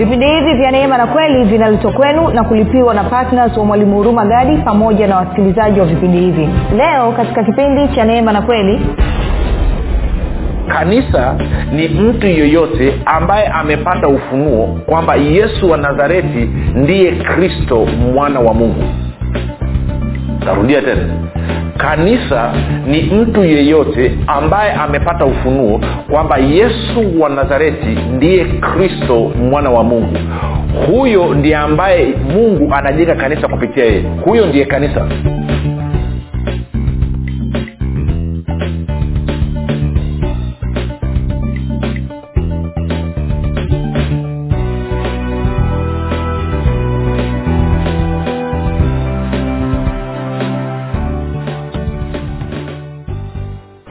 vipindi hivi vya neema na kweli vinaletwa kwenu na kulipiwa na ptns wa mwalimu huruma gadi pamoja na wasikilizaji wa vipindi hivi. Leo katika kipindi cha neema na kweli kanisa ni mtu yoyote ambaye amepata ufunuo kwamba yesu wa nazareti ndiye kristo mwana wa mungu. Tarudia tena kanisa ni mtu yeyote ambaye amepata ufunuo kwamba yesu wa nazareti ndiye kristo mwana wa mungu. Huyo ndiye ambaye mungu anajenga kanisa kupitia yeye. Huyo ndiye kanisa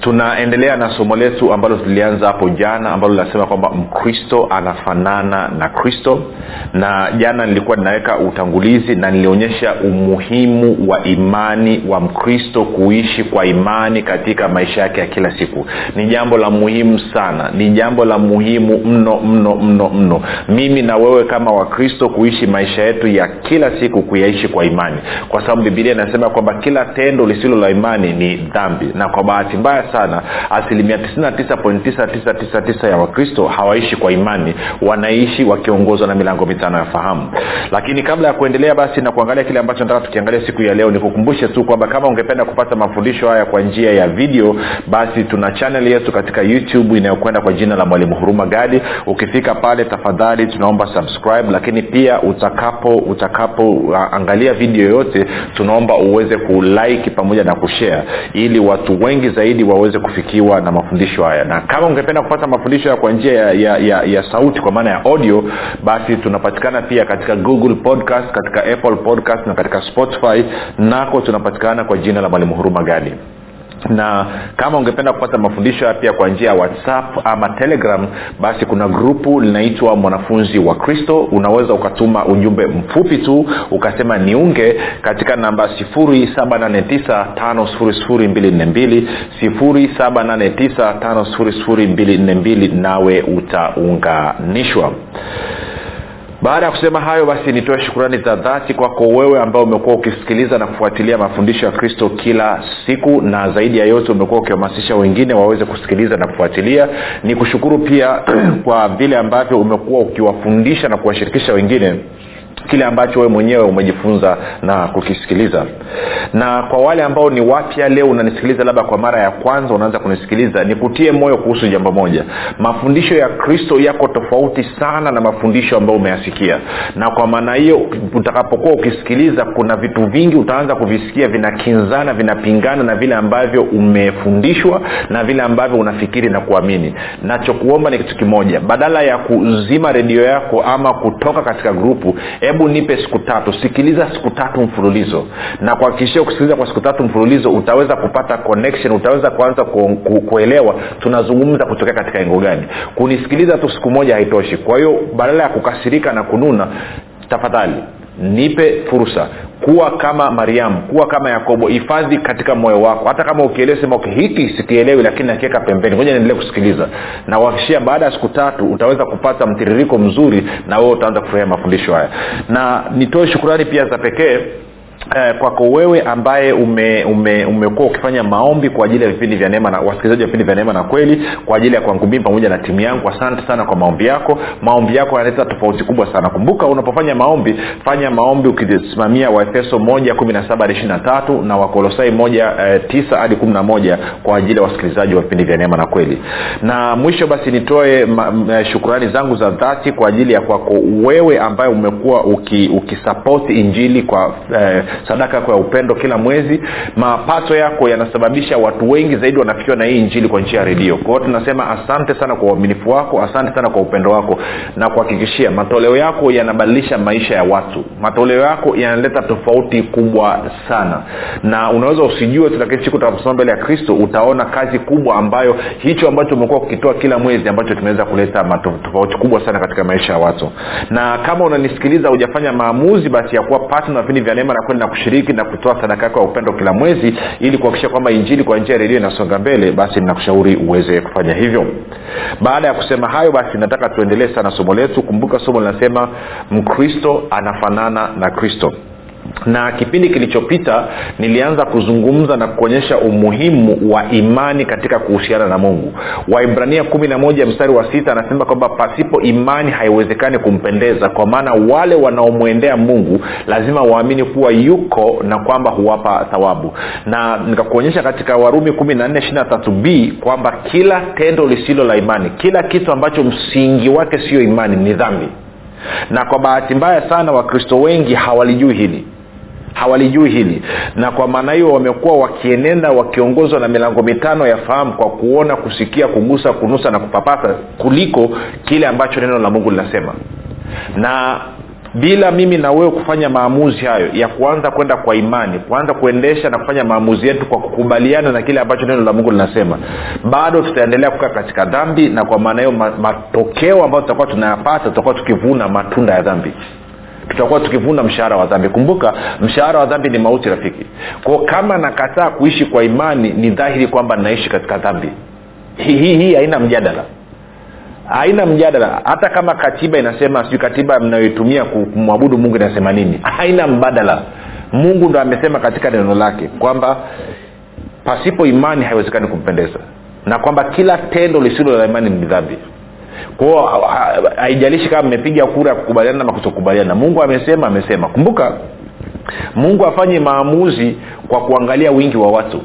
tunaendelea na somo letu ambalo tulianza hapo jana ambalo linasema kwamba mkristo anafanana na kristo. Na jana nilikuwa ninaweka utangulizi na nilionyesha umuhimu wa imani wa mkristo kuishi kwa imani katika maisha yake ya kila siku. Ni jambo la muhimu sana ni jambo la muhimu mno mno mno mno. Mimi na wewe kama wakristo kuishi maisha yetu ya kila siku kuyaishi kwa imani. Kwa sababu bibilia inasema kwamba kila tendo lisilo la imani ni dhambi. Na kwa bahati mbaya sana. Asilimia 99.999 ya wakristo hawaishi kwa imani. Wanaishi wakiongozwa na milango mitano ya fahamu. Lakini kabla ya kuendelea basi na kuangalia kile ambacho nataka tukiangalia siku ya leo nikukumbushe tu kwamba kama ungependa kupata mafundisho haya kwa njia ya video basi tuna chanel yetu katika youtube inayokwenda kwa jina la mwalimu huruma gadi. Ukifika pale tafadhali tunaomba subscribe lakini pia utakapo utakapo uh, video yoyote tunaomba uweze kulike pamoja na kushare ili watu wengi zaidi waweze kufikiwa na mafundisho haya. Na kama ungependa kupata mafundisho haya kwa njia ya, ya, ya, ya sauti kwa maana ya audio basi tunapatikana pia katika google podcast katika apple podcast na katika spotify. Nako tunapatikana kwa jina la mwalimu huruma gadi na kama ungependa kupata mafundisho haya pia kwa njia ya whatsapp ama telegram basi kuna grupu linaitwa mwanafunzi wa kristo. Unaweza ukatuma ujumbe mfupi tu ukasema niunge katika namba 7895242 7895242 nawe utaunganishwa baada ya kusema hayo basi nitoe shukurani za dhati kwako wewe ambao umekuwa ukisikiliza na kufuatilia mafundisho ya kristo kila siku na zaidi ya yote umekuwa ukihamasisha wengine waweze kusikiliza na kufuatilia. Ni kushukuru pia kwa vile ambavyo umekuwa ukiwafundisha na kuwashirikisha wengine kile ambacho wewe mwenyewe umejifunza na kukisikiliza. Na kwa wale ambao ni wapya leo unanisikiliza labda kwa mara ya kwanza unaanza kunisikiliza nikutie moyo kuhusu jambo moja. Mafundisho ya kristo yako tofauti sana na mafundisho ambayo umeyasikia. Na kwa maana hiyo utakapokuwa ukisikiliza kuna vitu vingi utaanza kuvisikia vinakinzana vinapingana na vile ambavyo umefundishwa na vile ambavyo unafikiri na kuamini. Nachokuomba ni kitu kimoja. Badala ya kuzima redio yako ama kutoka katika grupu hebu nipe siku tatu. Sikiliza siku tatu mfululizo. Na kuhakikishia kusikiliza kwa siku tatu mfululizo utaweza kupata connection utaweza kuanza ku, ku, kuelewa tunazungumza kutokea katika engo gani. Kunisikiliza tu siku moja haitoshi. Kwa hiyo badala ya kukasirika na kununa tafadhali nipe fursa. Kuwa kama mariamu kuwa kama yakobo. Hifadhi katika moyo wako. Hata kama ukielewa sema okay, hiki sikielewi lakini nakiweka pembeni. Oja niendelee kusikiliza. Na uhakikishia baada ya siku tatu utaweza kupata mtiririko mzuri na wewe utaanza kufurahia mafundisho haya. Na nitoe shukurani pia za pekee eh, kwako wewe ambaye ume, ume, ukifanya maombi kwa ajili ya vipindi vya neema na wasikilizaji wa vipindi vya neema na kweli kwa ajili ya kwangu mimi pamoja na timu yangu asante sana kwa maombi yako. Maombi yako yanaleta tofauti kubwa sana. Kumbuka unapofanya maombi fanya maombi ukisimamia waefeso moja kumi na saba hadi ishiri na tatu na wakolosai moja eh, tisa hadi kumi na moja kwa ajili ya wasikilizaji wa vipindi vya neema na kweli. Na mwisho basi nitoe shukurani zangu za dhati kwa ajili ya kwako wewe ambaye umekuwa ukisapoti uki injili kwa eh, sadaka yako ya upendo kila mwezi. Mapato yako yanasababisha watu wengi zaidi wanafikiwa na hii injili kwa njia ya redio. Kwao tunasema asante sana kwa uaminifu wako asante sana kwa upendo wako. Na kuhakikishia matoleo yako yanabadilisha maisha ya watu. Matoleo yako yanaleta tofauti kubwa sana. Na unaweza usijue siku utakaposoma mbele ya kristo utaona kazi kubwa ambayo hicho ambacho umekuwa ukitoa kila mwezi ambacho kimeweza kuleta tofauti kubwa sana katika maisha ya watu. Na kama unanisikiliza hujafanya maamuzi basi ya kuwa patna na vipindi vya neema na kweli na kushiriki na kutoa sadaka yako ya upendo kila mwezi ili kuhakikisha kwamba injili kwa njia redio inasonga mbele basi ninakushauri uweze kufanya hivyo. Baada ya kusema hayo basi nataka tuendelee sana somo letu. Kumbuka somo linasema mkristo anafanana na kristo na kipindi kilichopita nilianza kuzungumza na kuonyesha umuhimu wa imani katika kuhusiana na mungu. Waibrania kumi na moja mstari wa sita anasema kwamba pasipo imani haiwezekani kumpendeza kwa maana wale wanaomwendea mungu lazima waamini kuwa yuko na kwamba huwapa thawabu. Na nikakuonyesha katika warumi kumi na nne ishirina tatu b kwamba kila tendo lisilo la imani kila kitu ambacho msingi wake siyo imani ni dhambi. Na kwa bahati mbaya sana wakristo wengi hawalijui hili hawalijui hili. Na kwa maana hiyo wamekuwa wakienenda wakiongozwa na milango mitano ya fahamu kwa kuona kusikia kugusa kunusa na kupapasa kuliko kile ambacho neno la mungu linasema. Na bila mimi na wewe kufanya maamuzi hayo ya kuanza kwenda kwa imani kuanza kuendesha na kufanya maamuzi yetu kwa kukubaliana na kile ambacho neno la mungu linasema bado tutaendelea kukaa katika dhambi na kwa maana hiyo matokeo ambayo tutakuwa tunayapata tutakuwa tukivuna matunda ya dhambi tutakuwa tukivuna mshahara wa dhambi. Kumbuka mshahara wa dhambi ni mauti rafiki. Kwao kama nakataa kuishi kwa imani ni dhahiri kwamba naishi katika dhambi. Hii hii hi, haina mjadala. Haina mjadala. Hata kama katiba inasema sijui katiba mnayoitumia kumwabudu mungu inasema nini. Haina mbadala. Mungu ndo amesema katika neno lake kwamba pasipo imani haiwezekani kumpendeza. Na kwamba kila tendo lisilo la imani ni dhambi kwao haijalishi kama mmepiga kura ya kukubaliana ama kutokubaliana. Mungu amesema amesema. Kumbuka mungu afanye maamuzi kwa kuangalia wingi wa watu.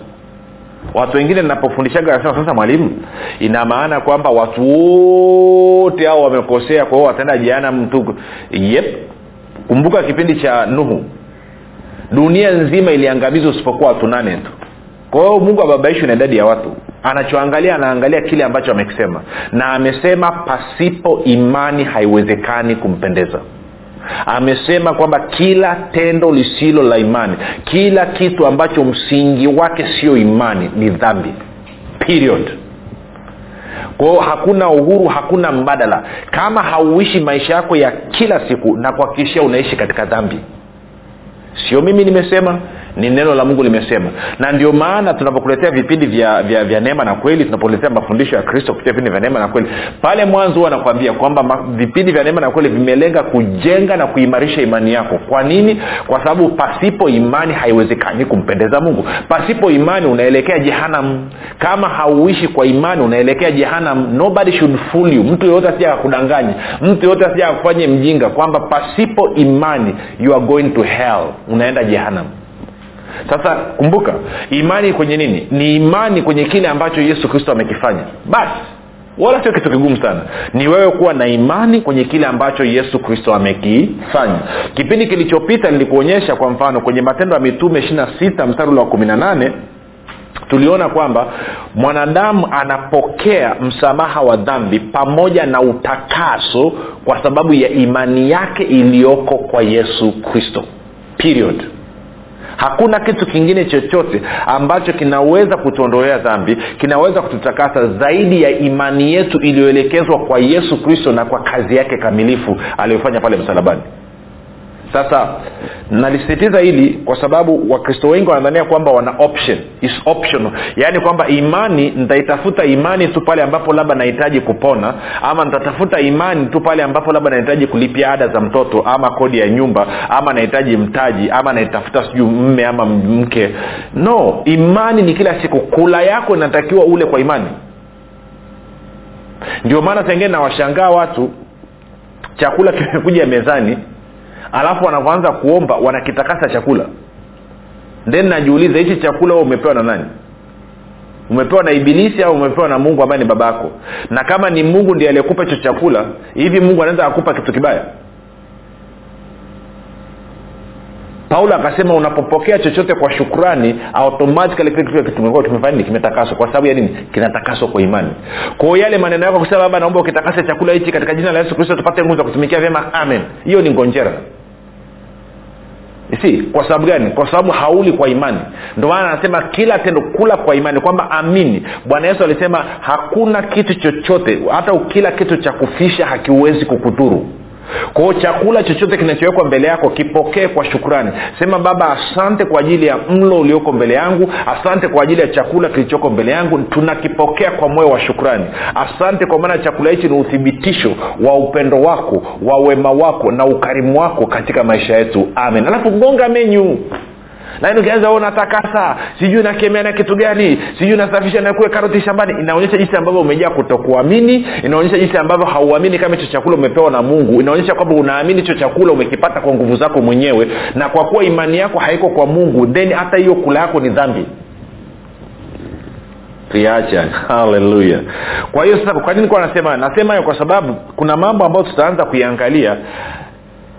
Watu wengine napofundishaga nasema sasa mwalimu ina maana kwamba watu wote hao wamekosea kwa hiyo wataenda jiana mtu yep. Kumbuka kipindi cha nuhu. Dunia nzima iliangamizwa usipokuwa watu nane tu kwa hiyo mungu ababaishwi na idadi ya watu. Anachoangalia anaangalia kile ambacho amekisema. Na amesema pasipo imani haiwezekani kumpendeza. Amesema kwamba kila tendo lisilo la imani kila kitu ambacho msingi wake sio imani ni dhambi. Period. Kwao hakuna uhuru hakuna mbadala. Kama hauishi maisha yako ya kila siku na kuhakikishia unaishi katika dhambi. Sio mimi nimesema ni neno la mungu limesema. Na ndio maana tunapokuletea vipindi vya, vya, vya neema na kweli tunapoletea mafundisho ya kristo kupitia vipindi vya neema na kweli pale mwanzo huwa nakwambia kwamba vipindi vya neema na kweli vimelenga kujenga na kuimarisha imani yako. Kwa nini? Kwa sababu pasipo imani haiwezekani kumpendeza mungu. Pasipo imani unaelekea jehanam kama hauishi kwa imani unaelekea jehanam nobody should fool you. Mtu yoyote asija akakudanganya mtu yoyote asija akakufanye mjinga kwamba pasipo imani you are going to hell. Unaenda jehanam sasa kumbuka imani kwenye nini? Ni imani kwenye kile ambacho yesu kristo amekifanya. Basi wala sio kitu kigumu sana. Ni wewe kuwa na imani kwenye kile ambacho yesu kristo amekifanya. Kipindi kilichopita nilikuonyesha kwa mfano kwenye matendo ya mitume ishiri na sita mstari ule wa kumi na nane tuliona kwamba mwanadamu anapokea msamaha wa dhambi pamoja na utakaso kwa sababu ya imani yake iliyoko kwa yesu kristo. Period hakuna kitu kingine chochote ambacho kinaweza kutuondolea dhambi kinaweza kututakasa zaidi ya imani yetu iliyoelekezwa kwa yesu kristo na kwa kazi yake kamilifu aliyofanya pale msalabani sasa nalisisitiza hili kwa sababu wakristo wengi wanadhania kwamba wana option. Is optional. Yaani kwamba imani nitaitafuta imani tu pale ambapo labda nahitaji kupona ama nitatafuta imani tu pale ambapo labda nahitaji kulipia ada za mtoto ama kodi ya nyumba ama nahitaji mtaji ama naitafuta sijuu mme ama mke. No imani ni kila siku. Kula yako inatakiwa ule kwa imani. Ndio maana tengine nawashangaa watu chakula kimekuja mezani alafu wanavyoanza kuomba wanakitakasa chakula. Then najiuliza hichi chakula umepewa na nani? Umepewa na ibilisi au umepewa na mungu ambaye ni baba yako na kama ni mungu ndiye aliyekupa hicho chakula hivi mungu anaweza akupa kitu kibaya? Paulo akasema unapopokea chochote kwa shukrani automatikali kimetakaswa. Kwa sababu ya nini? Kinatakaswa kwa imani. Kwao yale maneno yako kusema baba naomba ukitakasa chakula hichi katika jina la yesu kristo tupate nguvu za kutumikia vyema. Amen. Hiyo ni ngonjera si kwa sababu gani? Kwa sababu hauli kwa imani. Ndio maana anasema kila tendo kula kwa imani kwamba amini bwana yesu alisema hakuna kitu chochote hata ukila kitu cha kufisha hakiwezi kukudhuru kwao chakula chochote kinachowekwa mbele yako kipokee kwa shukrani. Sema baba asante kwa ajili ya mlo ulioko mbele yangu. Asante kwa ajili ya chakula kilichoko mbele yangu. Tunakipokea kwa moyo wa shukrani. Asante kwa maana chakula hichi ni uthibitisho wa upendo wako wa wema wako na ukarimu wako katika maisha yetu. Amen. Alafu gonga menyu lakini ukianza unatakasa sijui nakemea na kitu gani sijui nasafisha nakue karoti shambani inaonyesha jinsi ambavyo umejaa kutokuamini inaonyesha jinsi ambavyo hauamini kama hicho chakula umepewa na mungu inaonyesha kwamba unaamini hicho chakula umekipata kwa nguvu zako mwenyewe na kwa kuwa imani yako haiko kwa mungu then hata hiyo kula yako ni dhambi. Tuiacha haleluya kwa hiyo sasa kwa nini kuwa nasema? Nasema hiyo kwa sababu kuna mambo ambayo tutaanza kuiangalia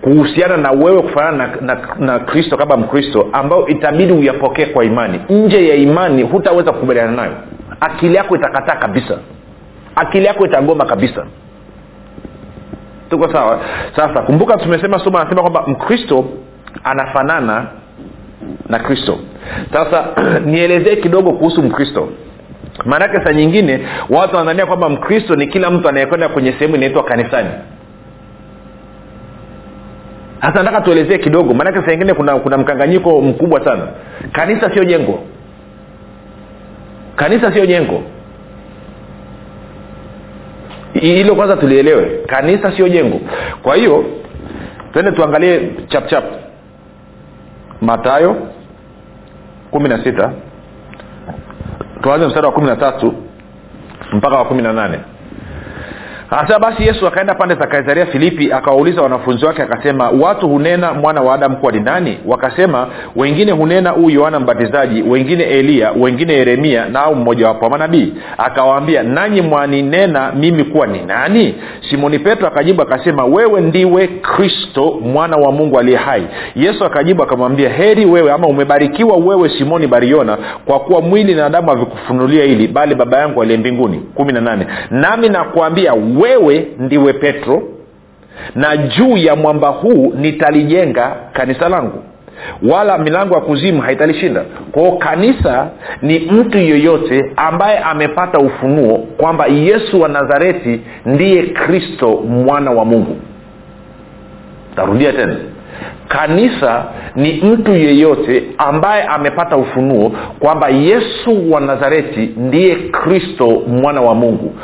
kuhusiana na wewe kufanana na, na, na kristo kama mkristo ambayo itabidi uyapokee kwa imani. Nje ya imani hutaweza kukubaliana nayo. Akili yako itakataa kabisa. Akili yako itagoma kabisa. Tuko sawa? Sasa kumbuka tumesema somo anasema kwamba mkristo anafanana na kristo. Sasa nielezee kidogo kuhusu mkristo. Maanake saa nyingine watu wanadhania kwamba mkristo ni kila mtu anayekwenda kwenye sehemu inaitwa kanisani hasa nataka tuelezee kidogo maanake saa ingine kuna, kuna mkanganyiko mkubwa sana. Kanisa sio jengo. Kanisa sio jengo. Hilo kwanza tulielewe. Kanisa sio jengo. Kwa hiyo twende tuangalie chapchap matayo kumi na sita. Tuanze mstari wa kumi na tatu mpaka wa kumi na nane anasema basi yesu akaenda pande za kaisaria filipi akawauliza wanafunzi wake akasema watu hunena mwana wa adamu kuwa ni nani? Wakasema wengine hunena huu yohana mbatizaji wengine eliya wengine yeremia na au mmojawapo wa manabii. Akawaambia nanyi mwaninena mimi kuwa ni nani? Simoni petro akajibu akasema wewe ndiwe kristo mwana wa mungu aliye hai. Yesu akajibu akamwambia heri wewe ama umebarikiwa wewe simoni bariona kwa kuwa mwili na damu havikufunulia hili bali baba yangu aliye mbinguni. Kumi na nane. Nami nakuambia wewe ndiwe petro na juu ya mwamba huu nitalijenga kanisa langu wala milango ya kuzimu haitalishinda. Kwao kanisa ni mtu yeyote ambaye amepata ufunuo kwamba yesu wa nazareti ndiye kristo mwana wa mungu. Tarudia tena. Kanisa ni mtu yeyote ambaye amepata ufunuo kwamba yesu wa nazareti ndiye kristo mwana wa mungu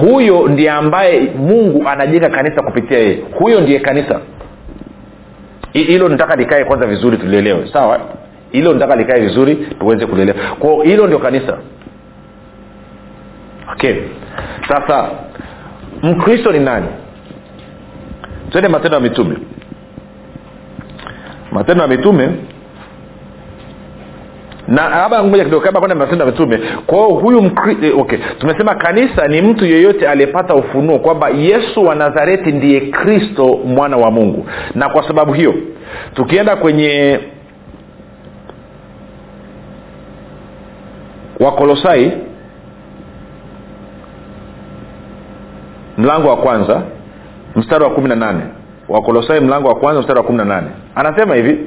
huyo ndiye ambaye mungu anajenga kanisa kupitia yeye. Huyo ndiye kanisa. Hilo nataka likae kwanza vizuri tulielewe. Sawa? Hilo nataka likae vizuri tuweze kulielewa. Kwao hilo ndio kanisa. Okay. Sasa mkristo ni nani? Twende matendo ya mitume. Matendo ya mitume na labda kidogo matendo ya mitume. Kwao huyu mkri, eh, okay. Tumesema kanisa ni mtu yeyote aliyepata ufunuo kwamba yesu wa nazareti ndiye kristo mwana wa mungu. Na kwa sababu hiyo tukienda kwenye wakolosai mlango wa kwanza mstari wa kumi na nane. Wakolosai mlango wa kwanza mstari wa kumi na nane. Anasema hivi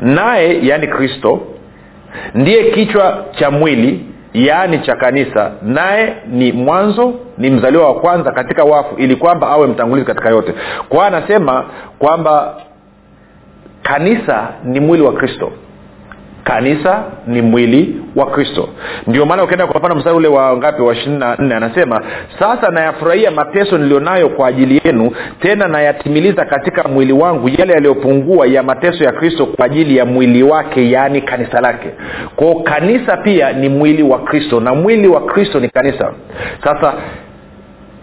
naye yaani kristo ndiye kichwa cha mwili yaani cha kanisa. Naye ni mwanzo ni mzaliwa wa kwanza katika wafu ili kwamba awe mtangulizi katika yote. Kwa anasema kwamba kanisa ni mwili wa kristo kanisa ni mwili wa kristo. Ndio maana ukienda kwa mfano mstari ule wa ngapi wa ishiri na nne anasema sasa nayafurahia mateso nilionayo kwa ajili yenu tena nayatimiliza katika mwili wangu yale yaliyopungua ya mateso ya kristo kwa ajili ya mwili wake yaani kanisa lake. Kwao kanisa pia ni mwili wa kristo na mwili wa kristo ni kanisa. Sasa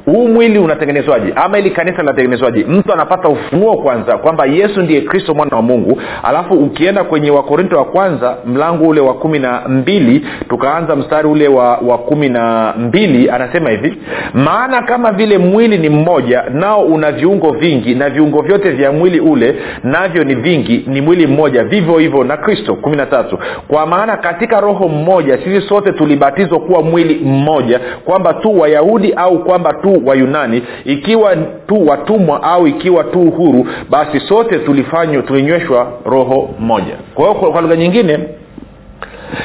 huu mwili unatengenezwaje? Ama ili kanisa linatengenezwaje? Mtu anapata ufunuo kwanza kwamba yesu ndiye kristo mwana wa mungu. Alafu ukienda kwenye wakorinto wa kwanza mlango ule wa kumi na mbili tukaanza mstari ule wa, wa kumi na mbili anasema hivi maana kama vile mwili ni mmoja nao una viungo vingi na viungo vyote vya mwili ule navyo ni vingi ni mwili mmoja vivyo hivyo na kristo. Kumi na tatu kwa maana katika roho mmoja sisi sote tulibatizwa kuwa mwili mmoja kwamba tu wayahudi au kwamba tu wayunani ikiwa tu watumwa au ikiwa tu uhuru basi sote tulifanywa tulinyweshwa roho moja. Kwa hiyo kwa lugha nyingine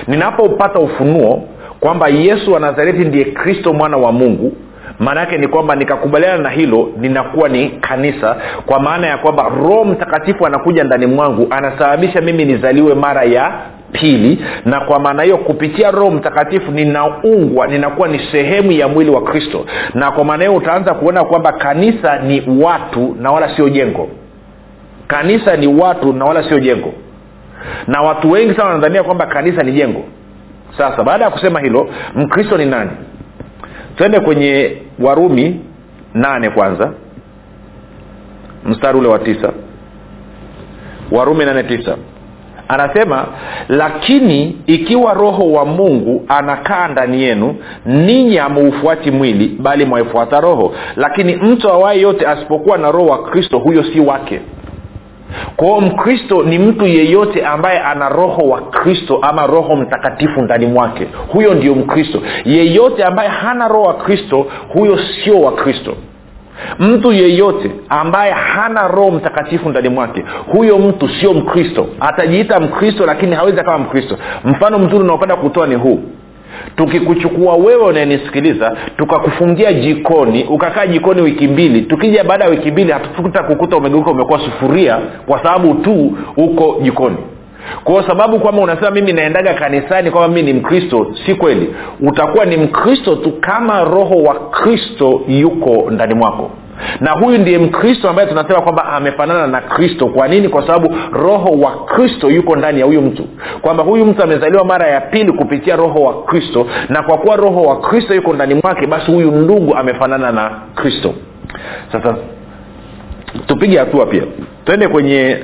ninapopata ufunuo kwamba yesu wa nazareti ndiye kristo mwana wa mungu maana yake ni kwamba nikakubaliana na hilo ninakuwa ni kanisa kwa maana ya kwamba roho mtakatifu anakuja ndani mwangu anasababisha mimi nizaliwe mara ya pili na kwa maana hiyo kupitia roho mtakatifu ninaungwa ninakuwa ni sehemu ya mwili wa kristo. Na kwa maana hiyo utaanza kuona kwamba kanisa ni watu na wala sio jengo. Kanisa ni watu na wala sio jengo. Na watu wengi sana wanadhania kwamba kanisa ni jengo. Sasa baada ya kusema hilo mkristo ni nani? Twende kwenye warumi nane kwanza. Mstari ule wa tisa. Warumi nane tisa anasema lakini ikiwa roho wa mungu anakaa ndani yenu ninyi hamaufuati mwili bali mwaifuata roho. Lakini mtu awaye yote asipokuwa na roho wa kristo huyo si wake. Kwao mkristo ni mtu yeyote ambaye ana roho wa kristo ama roho mtakatifu ndani mwake. Huyo ndio mkristo. Yeyote ambaye hana roho wa kristo huyo sio wa kristo mtu yeyote ambaye hana roho mtakatifu ndani mwake huyo mtu sio mkristo. Atajiita mkristo lakini hawezi akawa mkristo. Mfano mzuri unaopenda kutoa ni huu. Tukikuchukua wewe unayenisikiliza tukakufungia jikoni ukakaa jikoni wiki mbili tukija baada ya wiki mbili hatukuta kukuta umegeuka umekuwa sufuria kwa sababu tu uko jikoni kwa sababu kwamba unasema mimi naendaga kanisani kwamba mimi ni mkristo si kweli. Utakuwa ni mkristo tu kama roho wa kristo yuko ndani mwako. Na huyu ndiye mkristo ambaye tunasema kwamba amefanana na kristo. Kwa nini? Kwa sababu roho wa kristo yuko ndani ya huyu mtu. Kwamba huyu mtu amezaliwa mara ya pili kupitia roho wa kristo na kwa kuwa roho wa kristo yuko ndani mwake basi huyu ndugu amefanana na kristo. Sasa tupige hatua pia. Twende kwenye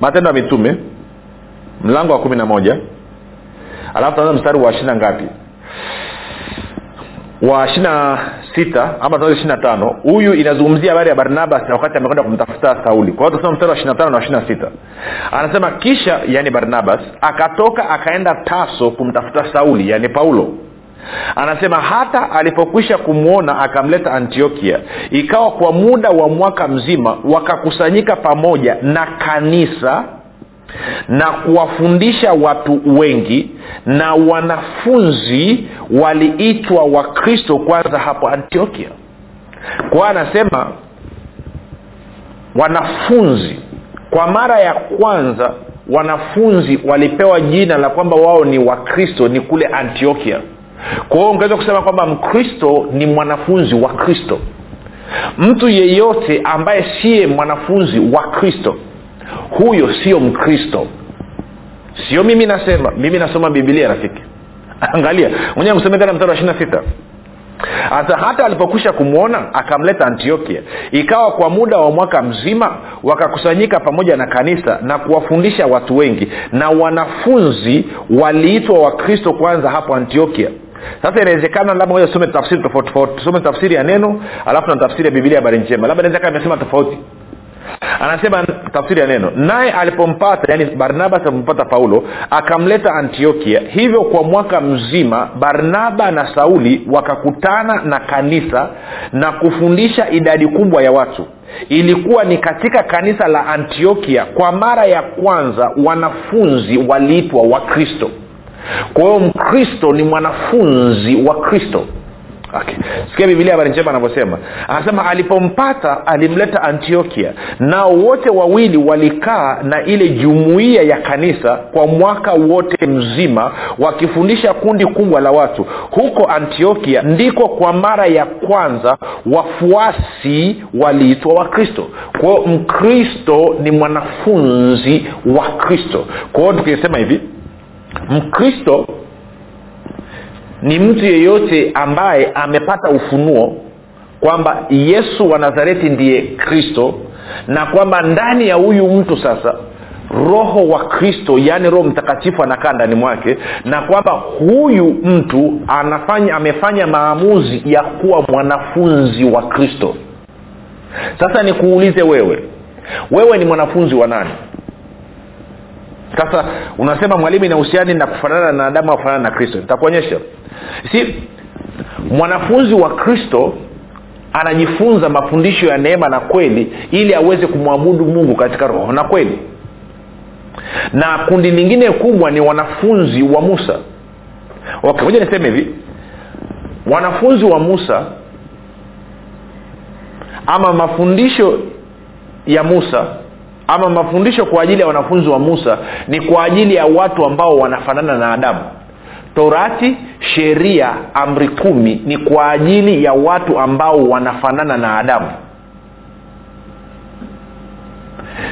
matendo ya mitume mlango wa kumi na moja. Alafu tuanza mstari wa ishina ngapi? Wa ishina sita ama tuanze na tano. Huyu inazungumzia habari ya barnabas wakati amekwenda kumtafuta sauli. Kwa hiyo tunasema mstari wa ishina tano na ishina sita. Anasema kisha yani barnabas akatoka akaenda taso kumtafuta sauli yani paulo. Anasema hata alipokwisha kumwona akamleta antiokia. Ikawa kwa muda wa mwaka mzima wakakusanyika pamoja na kanisa na kuwafundisha watu wengi na wanafunzi waliitwa wakristo kwanza hapo antiokia. Kwa anasema wanafunzi kwa mara ya kwanza wanafunzi walipewa jina la kwamba wao ni wakristo ni kule antiokia. Kwa hiyo ungeweza kusema kwamba mkristo ni mwanafunzi wa kristo. Mtu yeyote ambaye siye mwanafunzi wa kristo huyo sio mkristo. Sio mimi nasema mimi nasoma bibilia rafiki. Angalia mwenyewe msome tena mstari wa ishiri na sita. Hata hata alipokwisha kumwona akamleta antiokia. Ikawa kwa muda wa mwaka mzima wakakusanyika pamoja na kanisa na kuwafundisha watu wengi. Na wanafunzi waliitwa wakristo kwanza hapo antiokia. Sasa inawezekana labda moja tusome tafsiri tofauti tofauti. Tusome tafsiri ya neno alafu na tafsiri ya bibilia habari njema. Labda inaweza kaa imesema tofauti anasema tafsiri ya neno naye alipompata yani barnabas alipompata paulo akamleta antiokia. Hivyo kwa mwaka mzima barnaba na sauli wakakutana na kanisa na kufundisha idadi kubwa ya watu. Ilikuwa ni katika kanisa la antiokia kwa mara ya kwanza wanafunzi waliitwa wakristo. Kwa hiyo mkristo ni mwanafunzi wa kristo okay. sikia bibilia habari njema anavyosema. Anasema alipompata alimleta antiokia. Nao wote wawili walikaa na ile jumuiya ya kanisa kwa mwaka wote mzima wakifundisha kundi kubwa la watu. Huko antiokia ndiko kwa mara ya kwanza wafuasi waliitwa wakristo. Kwao mkristo ni mwanafunzi wa kristo. Kwao tukisema hivi mkristo ni mtu yeyote ambaye amepata ufunuo kwamba yesu wa nazareti ndiye kristo na kwamba ndani ya huyu mtu sasa roho wa kristo yaani roho mtakatifu anakaa ndani mwake na kwamba huyu mtu anafanya amefanya maamuzi ya kuwa mwanafunzi wa kristo. Sasa nikuulize wewe wewe ni mwanafunzi wa nani sasa unasema mwalimu inahusiani na kufanana na adamu au na kristo. Nitakuonyesha. Si mwanafunzi wa kristo anajifunza mafundisho ya neema na kweli ili aweze kumwabudu mungu katika roho na kweli. Na kundi lingine kubwa ni wanafunzi wa musa. Okay moja niseme hivi. Wanafunzi wa musa ama mafundisho ya musa ama mafundisho kwa ajili ya wanafunzi wa musa ni kwa ajili ya watu ambao wanafanana na adamu. Torati sheria amri kumi ni kwa ajili ya watu ambao wanafanana na adamu.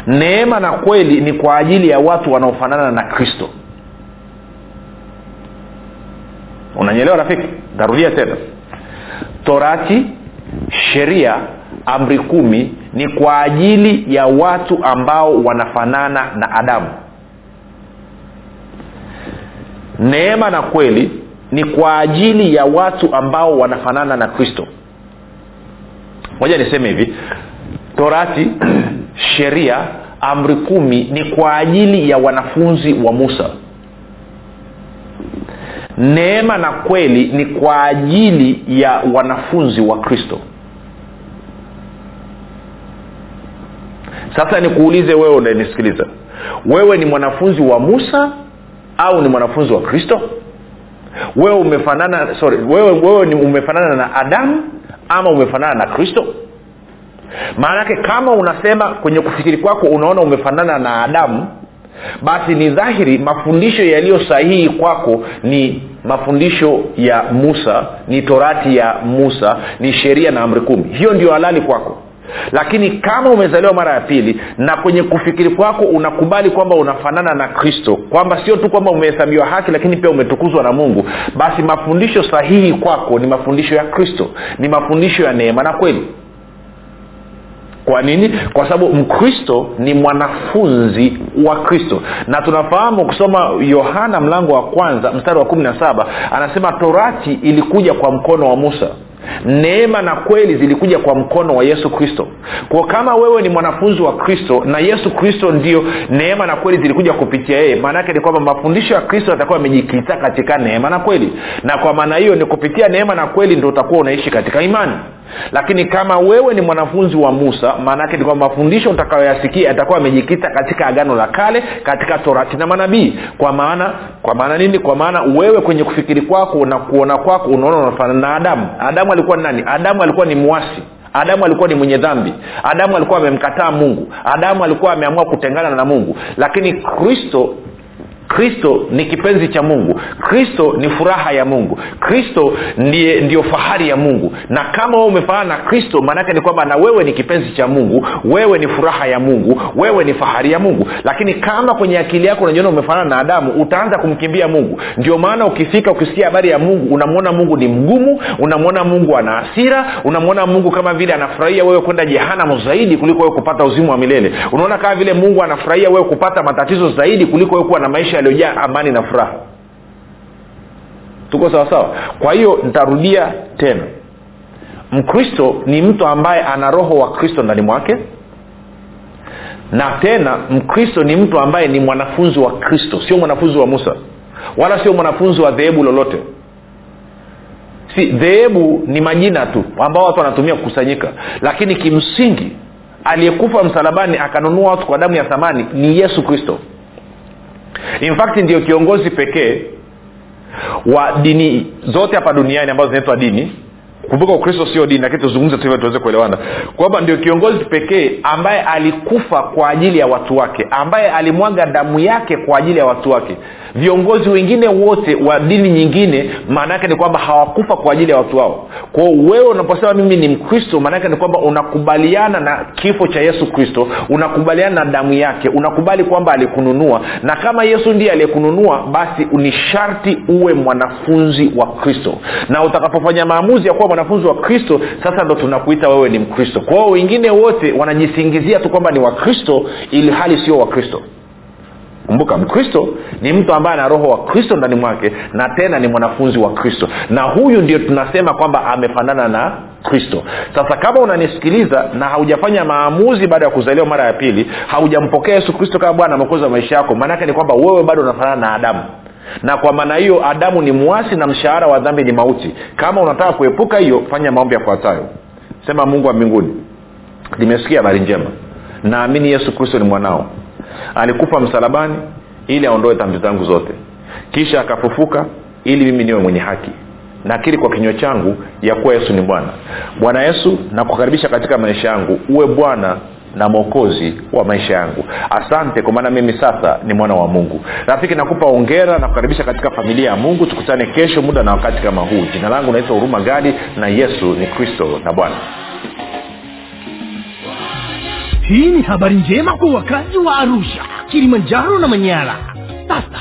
Neema na kweli ni kwa ajili ya watu wanaofanana na kristo. Unanyelewa rafiki? Tarudia tena. Torati sheria amri kumi ni kwa ajili ya watu ambao wanafanana na adamu. Neema na kweli ni kwa ajili ya watu ambao wanafanana na kristo. Moja niseme hivi torati sheria amri kumi ni kwa ajili ya wanafunzi wa musa. Neema na kweli ni kwa ajili ya wanafunzi wa kristo sasa nikuulize wewe unanisikiliza wewe ni mwanafunzi wa musa au ni mwanafunzi wa kristo? Wewe umefanana sorry wewe, wewe ni umefanana na adamu ama umefanana na kristo? Maanake kama unasema kwenye kufikiri kwako unaona umefanana na adamu basi ni dhahiri mafundisho yaliyo sahihi kwako ni mafundisho ya musa ni torati ya musa ni sheria na amri kumi. Hiyo ndio halali kwako lakini kama umezaliwa mara ya pili na kwenye kufikiri kwako unakubali kwamba unafanana na kristo kwamba sio tu kwamba umehesabiwa haki lakini pia umetukuzwa na mungu basi mafundisho sahihi kwako ni mafundisho ya kristo ni mafundisho ya neema na kweli. Kwa nini? Kwa sababu mkristo ni mwanafunzi wa kristo. Na tunafahamu kusoma yohana mlango wa kwanza mstari wa kumi na saba anasema torati ilikuja kwa mkono wa musa neema na kweli zilikuja kwa mkono wa yesu kristo. Kwa kama wewe ni mwanafunzi wa kristo na yesu kristo ndio neema na kweli zilikuja kupitia yeye. Maanaake ni kwamba mafundisho ya kristo yatakuwa yamejikita katika neema na kweli. Na kwa maana hiyo ni kupitia neema na kweli ndo utakuwa unaishi katika imani lakini kama wewe ni mwanafunzi wa musa maanaake ni kwamba mafundisho utakayoyasikia yatakuwa amejikita katika agano la kale katika torati na manabii. Kwa maana kwa maana nini? Kwa maana wewe kwenye kufikiri kwako na kuona kwako unaona unafanana na adamu. Adamu alikuwa ni nani? Adamu alikuwa ni mwasi. Adamu alikuwa ni mwenye dhambi. Adamu alikuwa amemkataa mungu. Adamu alikuwa ameamua kutengana na mungu. Lakini kristo kristo ni kipenzi cha mungu. Kristo ni furaha ya mungu. Kristo ndiyo fahari ya mungu. Na kama wewe umefanana na kristo maanaake ni kwamba na wewe ni kipenzi cha mungu wewe ni furaha ya mungu wewe ni fahari ya mungu. Lakini kama kwenye akili yako unajiona umefanana na adamu utaanza kumkimbia mungu. Ndio maana ukifika ukisikia habari ya mungu unamwona mungu ni mgumu unamwona mungu ana hasira unamwona mungu kama vile anafurahia wewe kwenda jehanamu zaidi kuliko wewe kupata uzimu wa milele. Unaona kama vile mungu anafurahia wewe kupata matatizo zaidi kuliko wewe kuwa na maisha yaliyojaa amani na furaha. Tuko sawasawa kwa hiyo nitarudia tena. Mkristo ni mtu ambaye ana roho wa kristo ndani mwake. Na tena mkristo ni mtu ambaye ni mwanafunzi wa kristo sio mwanafunzi wa musa. Wala sio mwanafunzi wa dhehebu lolote. Si dhehebu ni majina tu ambao watu wanatumia kukusanyika. Lakini kimsingi aliyekufa msalabani akanunua watu kwa damu ya thamani ni yesu kristo in fact ndio kiongozi pekee wa dini zote hapa duniani ambazo zinaitwa dini kumbuka ukristo sio dini lakini tuzungumze tu hivyo tuweze kuelewana. Kwamba ndio kiongozi pekee ambaye alikufa kwa ajili ya watu wake ambaye alimwaga damu yake kwa ajili ya watu wake. Viongozi wengine wote wa dini nyingine maana yake ni kwamba hawakufa kwa ajili ya watu wao. Kwao wewe unaposema mimi ni mkristo maana ni kwamba unakubaliana na kifo cha yesu kristo unakubaliana na damu yake unakubali kwamba alikununua. Na kama yesu ndiye aliyekununua basi ni sharti uwe mwanafunzi wa kristo. Na utakapofanya maamuzi ya kuwa mwanafunzi wa kristo sasa ndo tunakuita wewe ni mkristo. Kwao wengine wote wanajisingizia tu kwamba ni wakristo ili hali sio wakristo. Kumbuka mkristo ni mtu ambaye ana roho wa kristo ndani mwake na tena ni mwanafunzi wa kristo. Na huyu ndio tunasema kwamba amefanana na kristo. Sasa kama unanisikiliza na haujafanya maamuzi baada ya kuzaliwa mara ya pili haujampokea yesu kristo kama bwana amekoza maisha yako maanaake ni kwamba wewe bado unafanana na adamu na kwa maana hiyo adamu ni mwasi na mshahara wa dhambi ni mauti. Kama unataka kuepuka hiyo fanya maombi yafuatayo. Sema mungu wa mbinguni nimesikia habari njema. Naamini yesu kristo ni mwanao. Alikufa msalabani ili aondoe dhambi zangu zote. Kisha akafufuka ili mimi niwe mwenye haki. Nakiri kwa kinywa changu ya kuwa yesu ni bwana. Bwana yesu nakukaribisha katika maisha yangu. Uwe bwana na mwokozi wa maisha yangu. Asante kwa maana mimi sasa ni mwana wa mungu. Rafiki nakupa ongera na kukaribisha katika familia ya mungu. Tukutane kesho muda na wakati kama huu. Jina langu naitwa huruma gadi na yesu ni kristo na bwana. Hii ni habari njema kwa wakazi wa arusha kilimanjaro na manyara. Sasa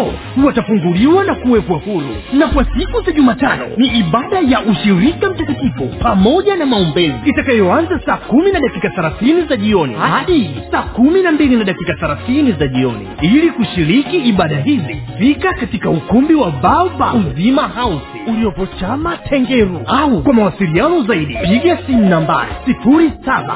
watafunguliwa na kuwekwa huru. Na kwa siku za jumatano ni ibada ya ushirika mtakatifu pamoja na maombezi. Itakayoanza saa kumi na dakika thelathini za jioni hadi saa kumi na mbili na dakika thelathini za jioni. Ili kushiriki ibada hizi fika katika ukumbi wa baoba uzima hausi uliopo chama tengeru. Au kwa mawasiliano zaidi piga simu nambari sifuri saba